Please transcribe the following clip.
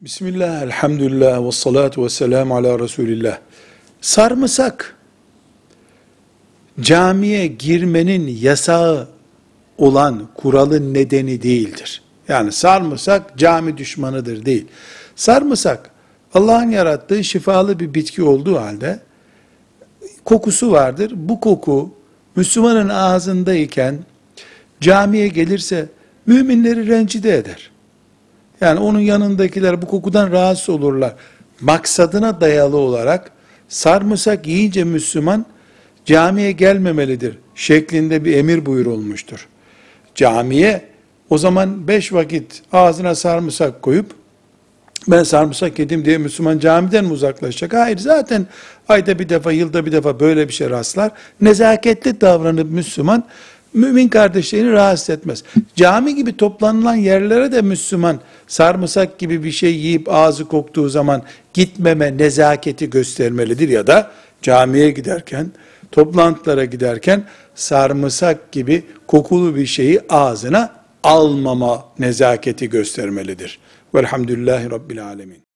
Bismillah, elhamdülillah, ve salatu ve selamu ala Resulillah. Sarımsak, camiye girmenin yasağı olan kuralın nedeni değildir. Yani sarımsak cami düşmanıdır değil. Sarımsak, Allah'ın yarattığı şifalı bir bitki olduğu halde, kokusu vardır. Bu koku, Müslümanın ağzındayken, camiye gelirse, müminleri rencide eder. Yani onun yanındakiler bu kokudan rahatsız olurlar. Maksadına dayalı olarak sarımsak yiyince Müslüman camiye gelmemelidir şeklinde bir emir buyurulmuştur. Camiye o zaman beş vakit ağzına sarımsak koyup ben sarımsak yedim diye Müslüman camiden mi uzaklaşacak? Hayır zaten ayda bir defa yılda bir defa böyle bir şey rastlar. Nezaketli davranıp Müslüman mümin kardeşlerini rahatsız etmez. Cami gibi toplanılan yerlere de Müslüman sarımsak gibi bir şey yiyip ağzı koktuğu zaman gitmeme nezaketi göstermelidir ya da camiye giderken, toplantılara giderken sarımsak gibi kokulu bir şeyi ağzına almama nezaketi göstermelidir. Velhamdülillahi Rabbil Alemin.